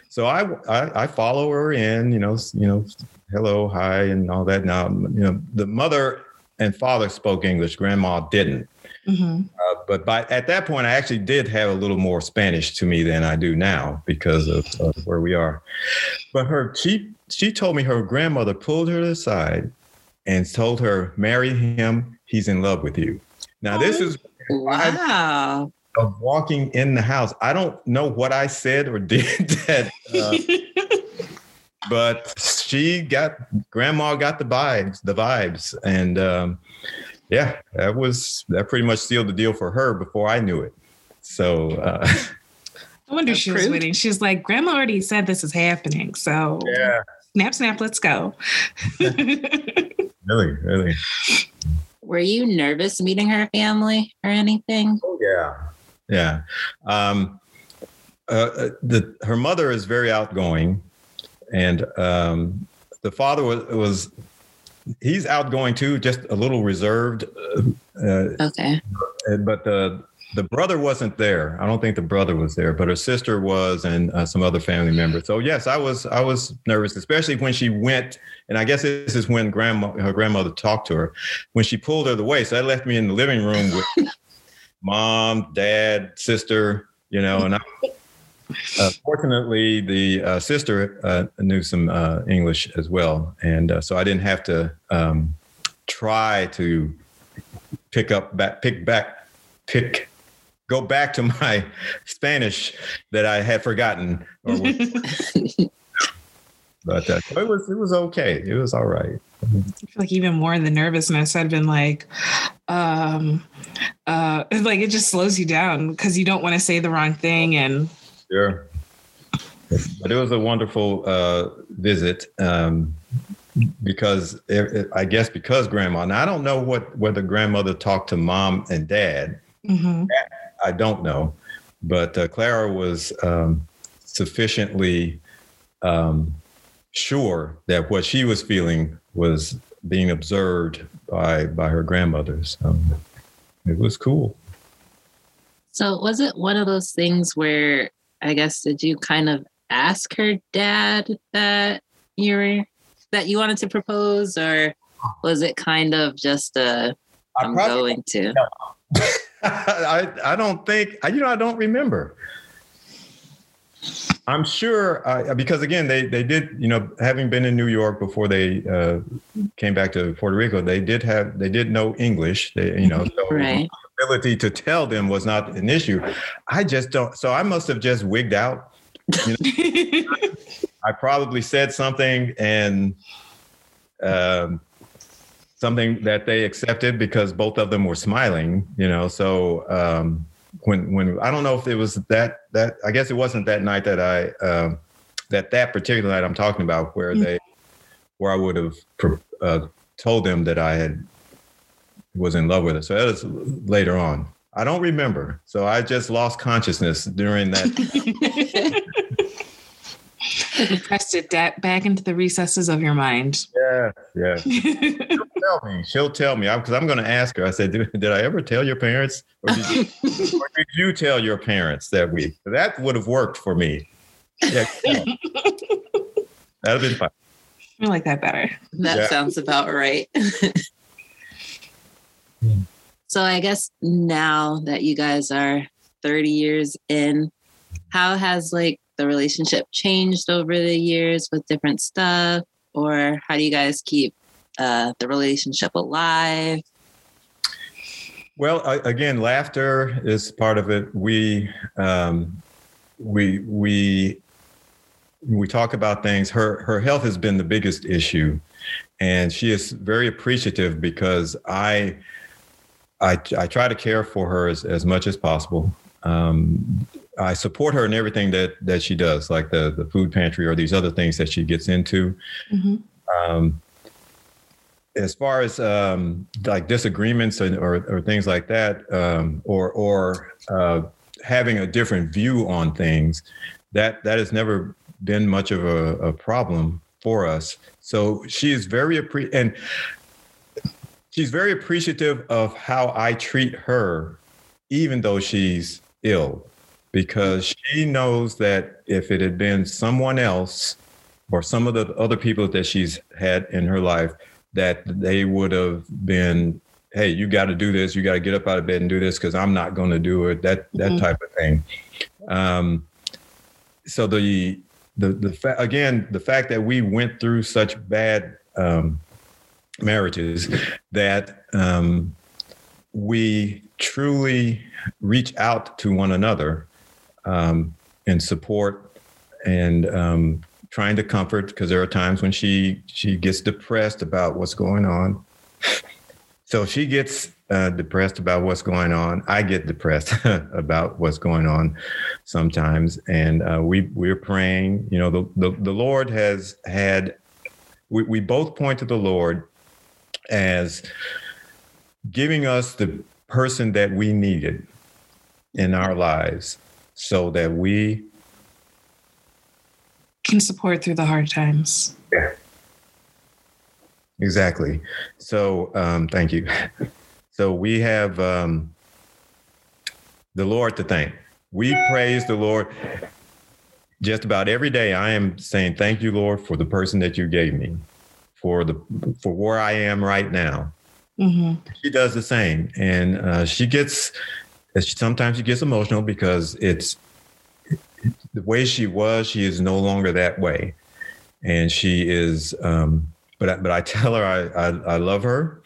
So I I, I follow her in, you know, you know, hello, hi, and all that. Now, you know, the mother and father spoke English. Grandma didn't. hmm Uh, but by at that point, I actually did have a little more Spanish to me than I do now because of, of where we are. But her, she she told me her grandmother pulled her aside and told her, "Marry him. He's in love with you." Now this is wow. of walking in the house. I don't know what I said or did that, uh, but she got grandma got the vibes, the vibes, and um, yeah, that was that pretty much sealed the deal for her before I knew it. So uh, I wonder if she was Approved. waiting. She's like, Grandma already said this is happening. So yeah, snap, snap, let's go. really, really. Were you nervous meeting her family or anything? Oh yeah, yeah. Um, uh, uh, the her mother is very outgoing, and um, the father was was he's outgoing too, just a little reserved. Uh, Okay. uh, but the the brother wasn't there. I don't think the brother was there, but her sister was, and uh, some other family members. So yes, I was I was nervous, especially when she went. And I guess this is when grandma her grandmother talked to her when she pulled her away. So that left me in the living room with mom, dad, sister, you know, and I, uh, fortunately the uh, sister uh, knew some uh, English as well, and uh, so I didn't have to um, try to pick up back, pick back, pick go back to my Spanish that I had forgotten. Or but uh, it was it was okay. It was all right. I feel like even more in the nervousness, I'd been like, um, uh, like it just slows you down because you don't want to say the wrong thing. And sure, but it was a wonderful uh, visit um, because it, it, I guess because grandma. Now I don't know what whether grandmother talked to mom and dad. Mm-hmm. I don't know, but uh, Clara was um, sufficiently um, sure that what she was feeling was being observed by by her grandmothers. Um, it was cool. So was it one of those things where I guess did you kind of ask her dad that you were that you wanted to propose, or was it kind of just a I'm going to? I I don't think you know I don't remember. I'm sure uh, because again they they did you know having been in New York before they uh, came back to Puerto Rico they did have they did know English they you know so right. ability to tell them was not an issue. I just don't so I must have just wigged out. You know? I probably said something and um, something that they accepted because both of them were smiling. You know so. Um, when when I don't know if it was that that I guess it wasn't that night that I um, that that particular night I'm talking about where mm-hmm. they where I would have uh, told them that I had was in love with her. So that was later on. I don't remember. So I just lost consciousness during that. pressed it back into the recesses of your mind. Yeah, yeah. She'll tell me. She'll tell me because I'm going to ask her. I said, did, did, I ever tell your parents, or did, you, or did you tell your parents that week? That would have worked for me. Yeah, that'd have been fine. I like that better. That yeah. sounds about right. Hmm. so I guess now that you guys are 30 years in, how has like the relationship changed over the years with different stuff? Or how do you guys keep uh, the relationship alive? Well, again, laughter is part of it. We um, we we we talk about things. Her her health has been the biggest issue, and she is very appreciative because I I, I try to care for her as, as much as possible. Um, I support her in everything that that she does, like the the food pantry or these other things that she gets into. Mm-hmm. Um, as far as um, like disagreements or, or, or things like that, um, or or uh, having a different view on things, that that has never been much of a, a problem for us. So she is very appre- and she's very appreciative of how I treat her, even though she's ill because she knows that if it had been someone else or some of the other people that she's had in her life, that they would have been, hey, you got to do this. You got to get up out of bed and do this because I'm not going to do it. That that mm-hmm. type of thing. Um, so the the the fa- again the fact that we went through such bad um, marriages that um, we truly reach out to one another um, and support and um, trying to comfort because there are times when she she gets depressed about what's going on. so she gets uh, depressed about what's going on. I get depressed about what's going on sometimes, and uh, we we're praying. You know, the, the the Lord has had. We we both point to the Lord as giving us the person that we needed in our lives so that we can support through the hard times. Yeah. Exactly. So, um, thank you. So, we have um, the Lord to thank. We praise the Lord just about every day. I am saying, Thank you, Lord, for the person that you gave me, for the for where I am right now. Mm-hmm. She does the same, and uh, she gets sometimes she gets emotional because it's the way she was. She is no longer that way, and she is. Um, but I, but I tell her I, I, I love her,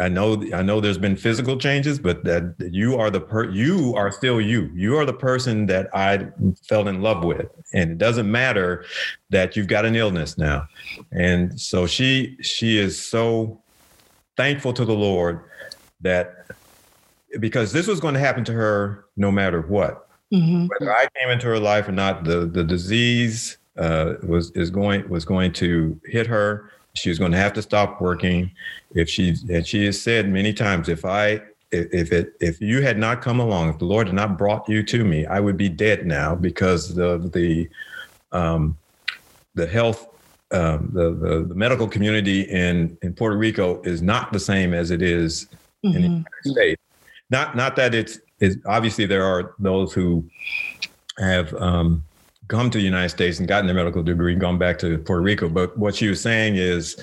I know I know there's been physical changes, but that you are the per you are still you. You are the person that I fell in love with. And it doesn't matter that you've got an illness now. And so she she is so thankful to the Lord that because this was going to happen to her no matter what. Mm-hmm. Whether I came into her life or not, the the disease uh, was is going was going to hit her. She was going to have to stop working. If she and she has said many times, if I if it if you had not come along, if the Lord had not brought you to me, I would be dead now because the the um, the health um, the, the, the medical community in in Puerto Rico is not the same as it is mm-hmm. in the mm-hmm. United States. Not not that it's, it's obviously there are those who have um, come to the United States and gotten their medical degree, and gone back to Puerto Rico. But what she was saying is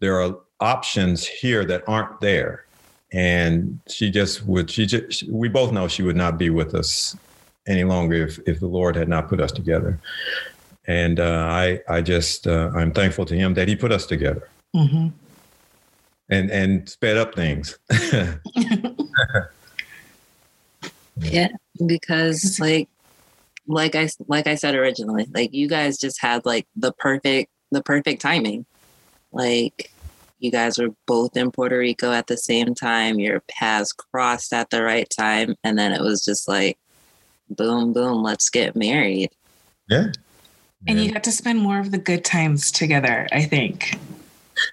there are options here that aren't there. And she just would, she just, we both know she would not be with us any longer if, if the Lord had not put us together. And uh, I, I just, uh, I'm thankful to him that he put us together mm-hmm. and, and sped up things. yeah, because like like I like I said originally, like you guys just had like the perfect the perfect timing. Like you guys were both in Puerto Rico at the same time, your paths crossed at the right time, and then it was just like boom, boom, let's get married. Yeah. And you got to spend more of the good times together, I think.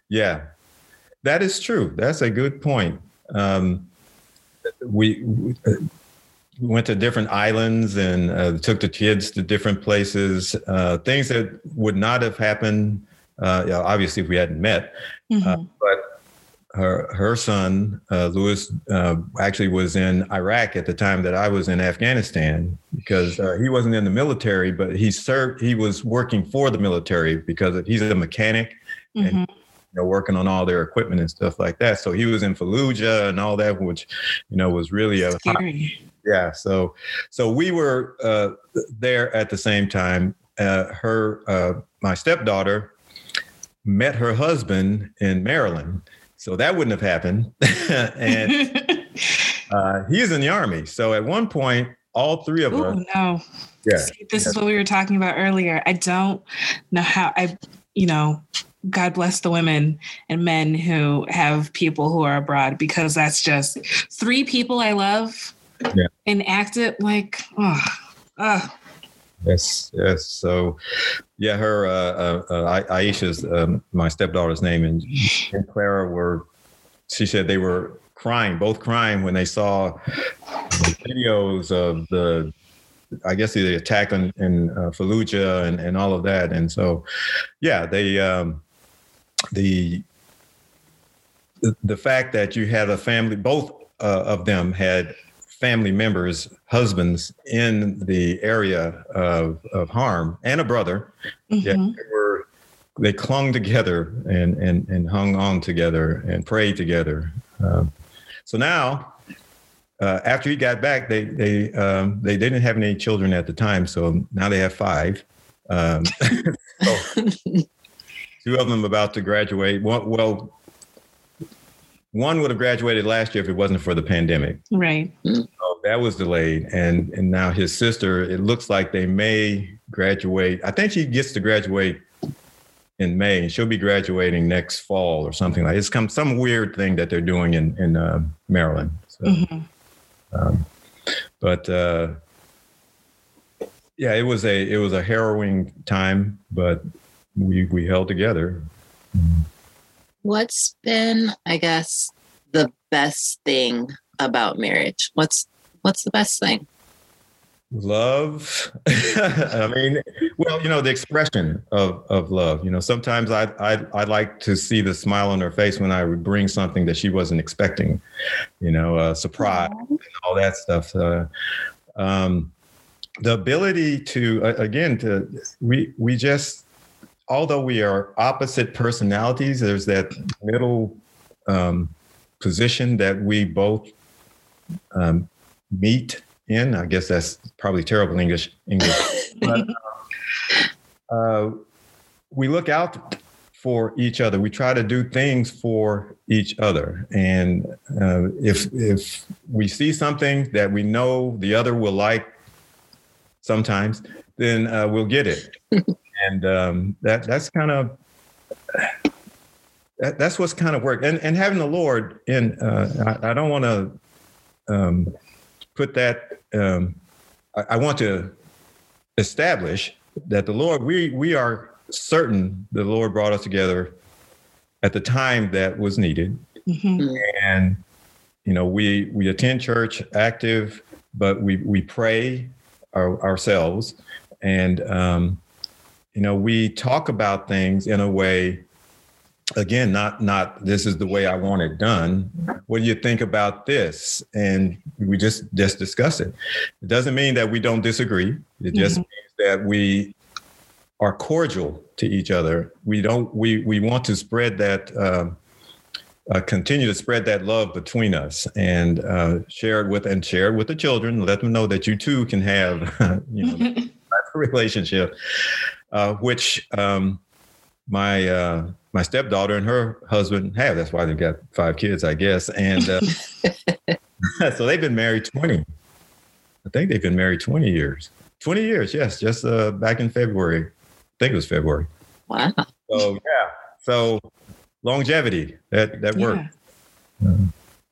Yeah. That is true. That's a good point. Um, we, we we went to different islands and uh, took the kids to different places. Uh, things that would not have happened, uh, you know, obviously, if we hadn't met. Uh, mm-hmm. but her her son uh, Louis uh, actually was in Iraq at the time that I was in Afghanistan because he wasn't in the military, but he served. He was working for the military because he's a mechanic. Mm-hmm. And, you know, working on all their equipment and stuff like that. So he was in Fallujah and all that, which, you know, was really a yeah so so we were uh, there at the same time uh, her uh, my stepdaughter met her husband in maryland so that wouldn't have happened. And uh, he's in the army so at one point all three of Ooh, us no. Yeah. See, this yeah. is what we were talking about earlier. I don't know how i you know God bless the women and men who have people who are abroad because that's just three people I love yeah. and act it like, oh, uh. Yes, yes. So, yeah, her uh, uh, uh Aisha's um, my stepdaughter's name, and, and Clara were. She said they were crying, both crying when they saw the videos of the, I guess the attack on, in uh, Fallujah and, and all of that. And so, yeah, they um, the the fact that you had a family, both uh, of them had family members, husbands in the area of, of harm and a brother. Mm-hmm. they were they clung together and, and, and hung on together and prayed together. Um, so now, uh, after he got back, they they um, they didn't have any children at the time, so now they have five. Um, so two of them about to graduate. One, well, one would have graduated last year if it wasn't for the pandemic. Right. So that was delayed, and and now his sister. It looks like they may graduate. I think she gets to graduate in May, and she'll be graduating next fall or something like. It's come some weird thing that they're doing in in uh, Maryland. So, mm-hmm. um, but uh, yeah, it was a it was a harrowing time, but we we held together. What's been, I guess, the best thing about marriage? What's what's the best thing? Love. I mean, well, you know, the expression of of love. You know, sometimes I I I like to see the smile on her face when I would bring something that she wasn't expecting. You know, uh, surprise and all that stuff. Uh, um, the ability to uh, again to we we just although we are opposite personalities, there's that middle um, position that we both um, meet in. I guess that's probably terrible English. English, but uh, we look out for each other. We try to do things for each other. And uh, if if we see something that we know the other will like, sometimes, then uh, we'll get it. and um, that that's kind of that, that's what's kind of worked. And and having the Lord in, uh, I, I, don't want to um, put that. Um, I, I want to establish that the Lord, we we are certain the Lord brought us together at the time that was needed. Mm-hmm. And you know, we we attend church active, but we we pray our, ourselves, and um, you know, we talk about things in a way. Again, not not this is the way I want it done. What do you think about this? And we just just discuss it. It doesn't mean that we don't disagree. It just mm-hmm. means that we are cordial to each other. We don't. We we want to spread that. Uh, uh, continue to spread that love between us and uh, share it with and share it with the children. Let them know that you too can have you know relationship, uh, which um, my uh, my stepdaughter and her husband have. That's why they've got five kids, I guess. And uh, so they've been married twenty. I think they've been married twenty years. Twenty years, yes. Just uh, back in February I think it was February. Wow. So yeah. So longevity that that worked. Yeah.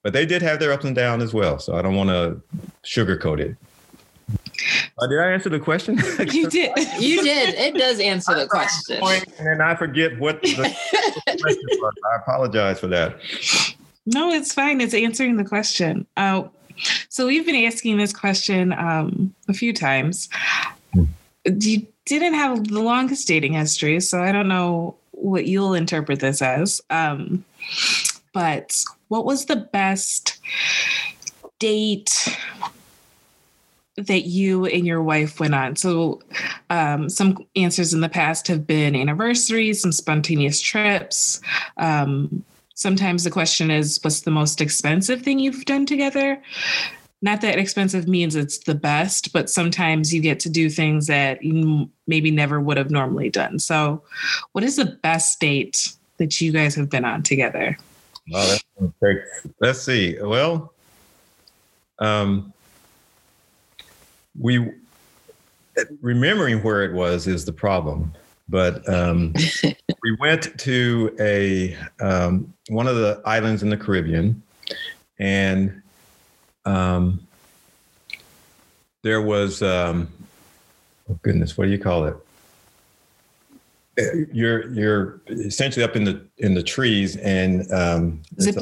but they did have their ups and downs as well. So I don't want to sugarcoat it. Uh, did I answer the question? You did. you did. It does answer the question. And then I forget what the question was. I apologize for that. No, it's fine. It's answering the question. Uh, so we've been asking this question um, a few times. You didn't have the longest dating history, so I don't know what you'll interpret this as. Um, but what was the best date that you and your wife went on? So, um, some answers in the past have been anniversaries, some spontaneous trips. Um, sometimes the question is, what's the most expensive thing you've done together? not that expensive means it's the best, but sometimes you get to do things that you maybe never would have normally done. So, what is the best date that you guys have been on together? Well, let's see. Well, um, we remembering where it was is the problem. But um, we went to a um, one of the islands in the Caribbean, and um, there was, um, oh goodness, what do you call it? You're you're essentially up in the in the trees and um, zip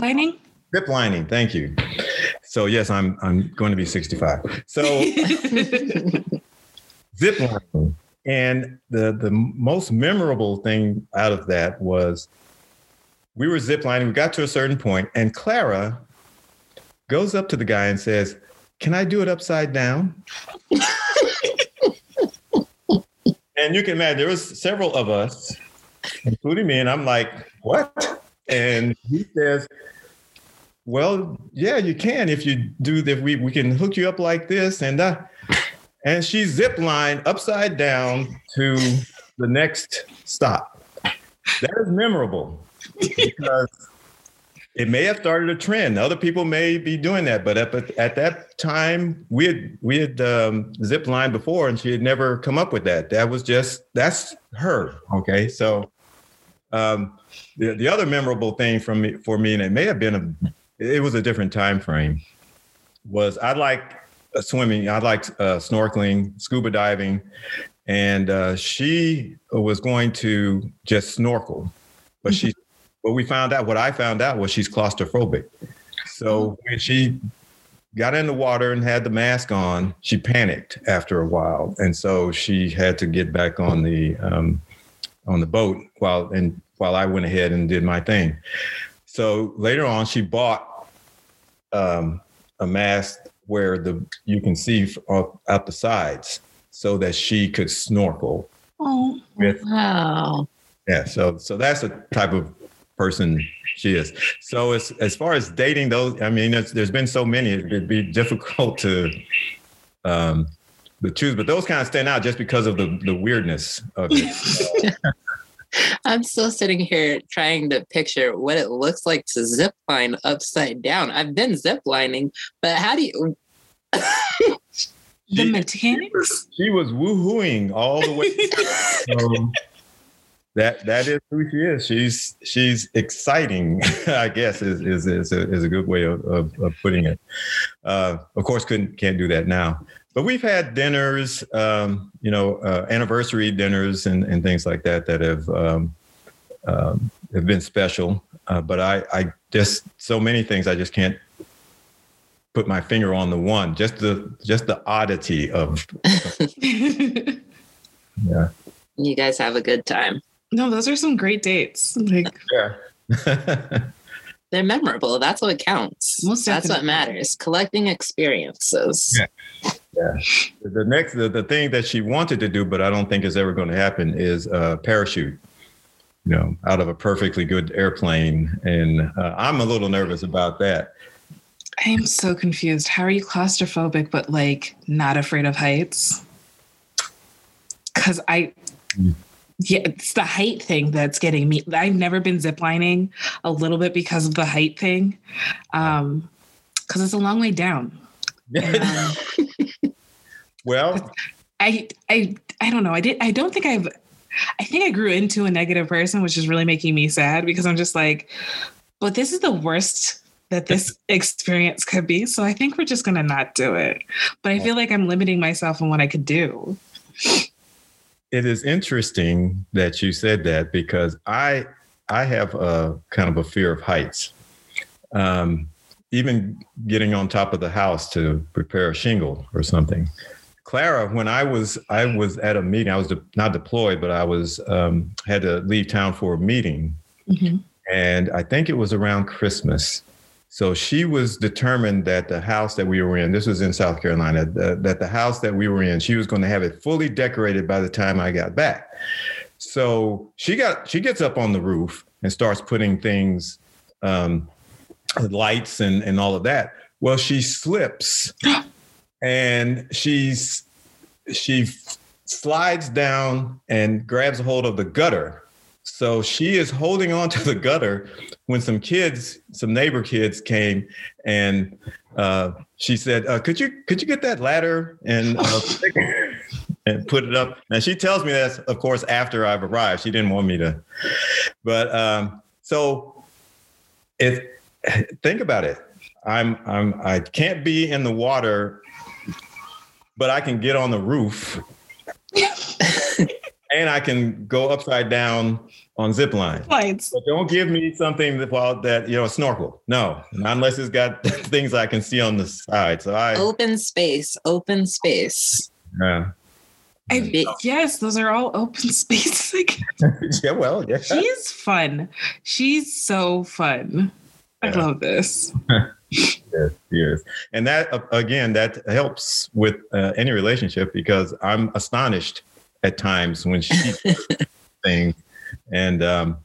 Zip lining, thank you. So yes, I'm I'm going to be 65. So zip lining, and the the most memorable thing out of that was we were zip lining. We got to a certain point, and Clara goes up to the guy and says, Can I do it upside down? and you can imagine there was several of us, including me, and I'm like, What? And he says, Well, yeah, you can if you do that. We we can hook you up like this. And uh, and she zip line upside down to the next stop. That is memorable because it may have started a trend. Other people may be doing that, but at, at that time, we had we had um, zip line before, and she had never come up with that. That was just that's her. Okay, so um, the the other memorable thing from me for me, and it may have been a it was a different time frame. Was I like uh, swimming? I liked uh, snorkeling, scuba diving, and uh, she was going to just snorkel, but she what we found out, what I found out was she's claustrophobic. So mm-hmm. when she got in the water and had the mask on, she panicked after a while, and so she had to get back on the um, on the boat while and while I went ahead and did my thing. So later on, she bought um, a mask where the you can see off, out the sides, so that she could snorkel. Oh, with, wow! Yeah, so so that's the type of person she is. So as as far as dating those, I mean, there's been so many, it'd be difficult to um to choose, but those kind of stand out just because of the the weirdness of it. I'm still sitting here trying to picture what it looks like to zip line upside down. I've been zip lining, but how do you? the She- mechanics. She was woohooing all the way. So that that is who she is. She's she's exciting. I guess is is is a, is a good way of, of, of putting it. Uh, of course, couldn't can't do that now. But we've had dinners, um, you know, uh, anniversary dinners and, and things like that that have um, um, have been special. Uh, but I I just so many things I just can't put my finger on the one. Just the just the oddity of yeah. You guys have a good time. no, those are some great dates. Like Yeah. They're memorable. That's what counts. Most That's what matters. Collecting experiences. Yeah. The next, the, the thing that she wanted to do, but I don't think is ever going to happen, is uh, parachute. You know, out of a perfectly good airplane, and uh, I'm a little nervous about that. I am so confused. How are you claustrophobic but like not afraid of heights? Cause I yeah, it's the height thing that's getting me. I've never been ziplining a little bit because of the height thing. Um because it's a long way down. Well, I I I don't know. I did I don't think I've I think I grew into a negative person, which is really making me sad because I'm just like, but this is the worst that this experience could be. So I think we're just gonna not do it. But I feel like I'm limiting myself in what I could do. it is interesting that you said that because I I have a kind of a fear of heights. Um, even getting on top of the house to prepare a shingle or something. Clara, when I was I was at a meeting, I was de- not deployed, but I was um, had to leave town for a meeting, and I think it was around Christmas. So she was determined that the house that we were in, this was in South Carolina, uh, that the house that we were in, she was going to have it fully decorated by the time I got back. So she got she gets up on the roof and starts putting things, um, lights and and all of that. Well, she slips, and she's she slides down and grabs a hold of the gutter. So she is holding on to the gutter when some kids, some neighbor kids came and uh, she said, uh, "Could you could you get that ladder and uh, and put it up?" Now she tells me that's of course after I've arrived. She didn't want me to, but um, so if think about it, I'm I'm I can't be in the water, but I can get on the roof and I can go upside down on zip line. Lights. But don't give me something that well that you know a snorkel. No, not unless it's got things I can see on the side. So I Open space. Open space. yeah I, Big- yes, those are all open spaces. Like, yeah well yeah she's fun. She's so fun. I Yeah. love this. yes, yes. and that uh, again that helps with uh, any relationship because I'm astonished at times when she things and um,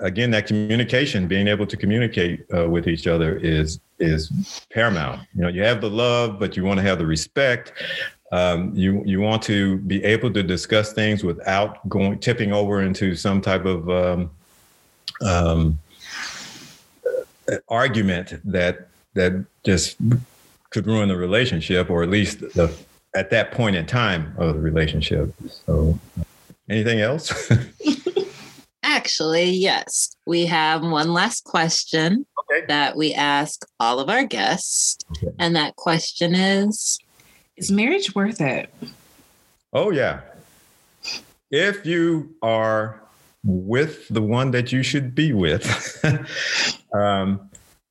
again that communication being able to communicate uh, with each other is is paramount you know you have the love but you want to have the respect um, you you want to be able to discuss things without going tipping over into some type of um, um, argument that that just could ruin the relationship or at least the at that point in time of the relationship so anything else Actually, yes. We have one last question Okay. that we ask all of our guests. Okay. And that question is Is marriage worth it? Oh, yeah. If you are with the one that you should be with, um,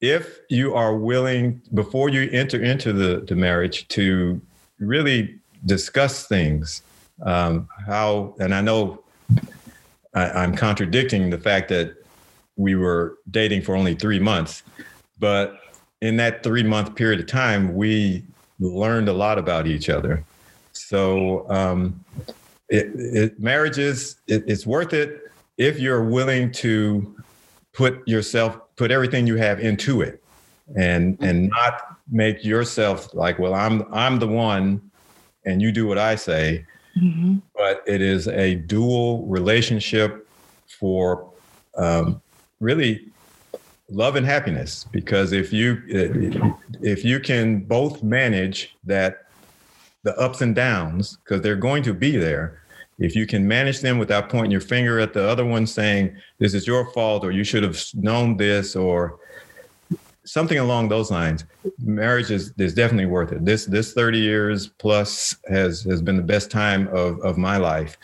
if you are willing, before you enter into the, the marriage, to really discuss things, um, how, and I know I, I'm contradicting the fact that we were dating for only three months, but in that three month period of time, we learned a lot about each other. So um, it, it, marriage is it, it's worth it if you're willing to put yourself put everything you have into it and and not make yourself like well I'm I'm the one and you do what I say mm-hmm. but it is a dual relationship for um, really love and happiness because if you if you can both manage that the ups and downs because they're going to be there if you can manage them without pointing your finger at the other one saying this is your fault or you should have known this or something along those lines marriage is, is definitely worth it this this 30 years plus has has been the best time of of my life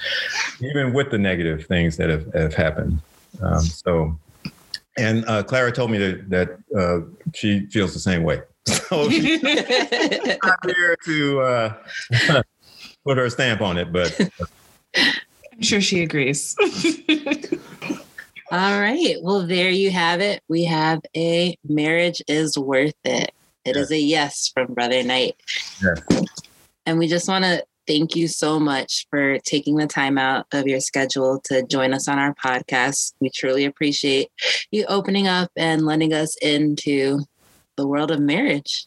even with the negative things that have, have happened um, so and uh, Clara told me that, that uh, she feels the same way. So she's not here to uh, put her stamp on it, but I'm sure she agrees. All right. Well, there you have it. We have a marriage is worth it. It yes. is a yes from Brother Knight. Yes. And we just want to thank you so much for taking the time out of your schedule to join us on our podcast. We truly appreciate you opening up and letting us into the world of marriage.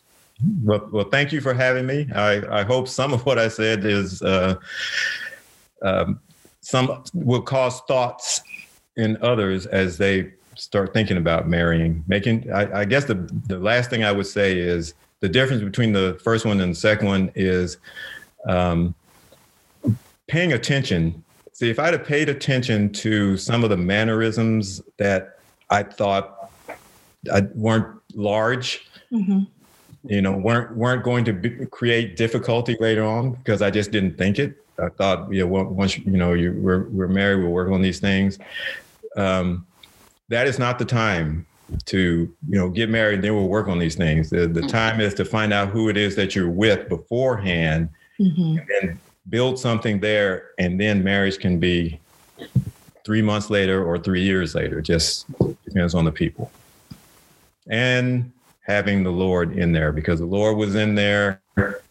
Well, well thank you for having me. I, I hope some of what I said is uh, um, some will cause thoughts in others as they start thinking about marrying. Making, I, I guess the the last thing I would say is the difference between the first one and the second one is um, paying attention. See, if I'd have paid attention to some of the mannerisms that I thought I weren't large, mm-hmm. you know, weren't weren't going to be, create difficulty later on because I just didn't think it. I thought, you know, once you know you we're we're married, we'll work on these things. Um, that is not the time to you know get married and then we'll work on these things the, the mm-hmm. time is to find out who it is that you're with beforehand mm-hmm. and then build something there, and then marriage can be three months later or three years later. Just depends on the people. And having the Lord in there because the Lord was in there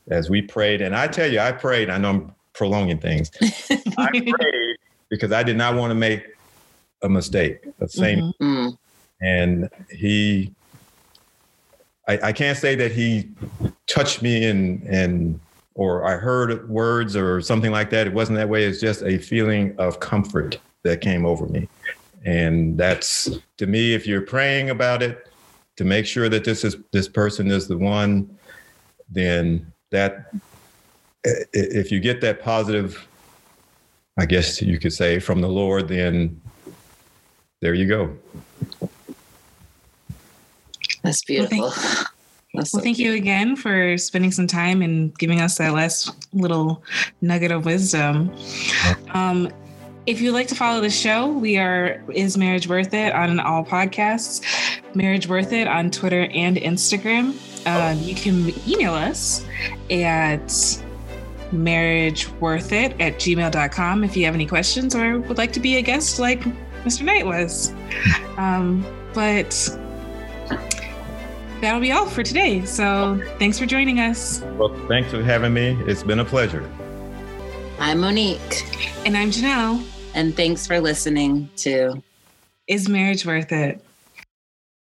as we prayed. And I tell you, I prayed. I know I'm prolonging things. I prayed because I did not want to make a mistake, a same. Mm-hmm. Mm. And he, I, I can't say that he touched me and and or I heard words or something like that. It wasn't that way. It's just a feeling of comfort that came over me. And that's to me, if you're praying about it to make sure that this is this person is the one, then that if you get that positive, I guess you could say from the Lord, then there you go. That's beautiful. Well, well, so thank you again for spending some time and giving us that last little nugget of wisdom. Um, if you'd like to follow the show, we are Is Marriage Worth It on all podcasts, Marriage Worth It on Twitter and Instagram. Uh, you can email us at marriageworthit at gmail.com if you have any questions or would like to be a guest like Mr. Knight was. Um, but that'll be all for today. So thanks for joining us. Well, thanks for having me. It's been a pleasure. I'm Monique. And I'm Janelle. And thanks for listening to Is Marriage Worth It?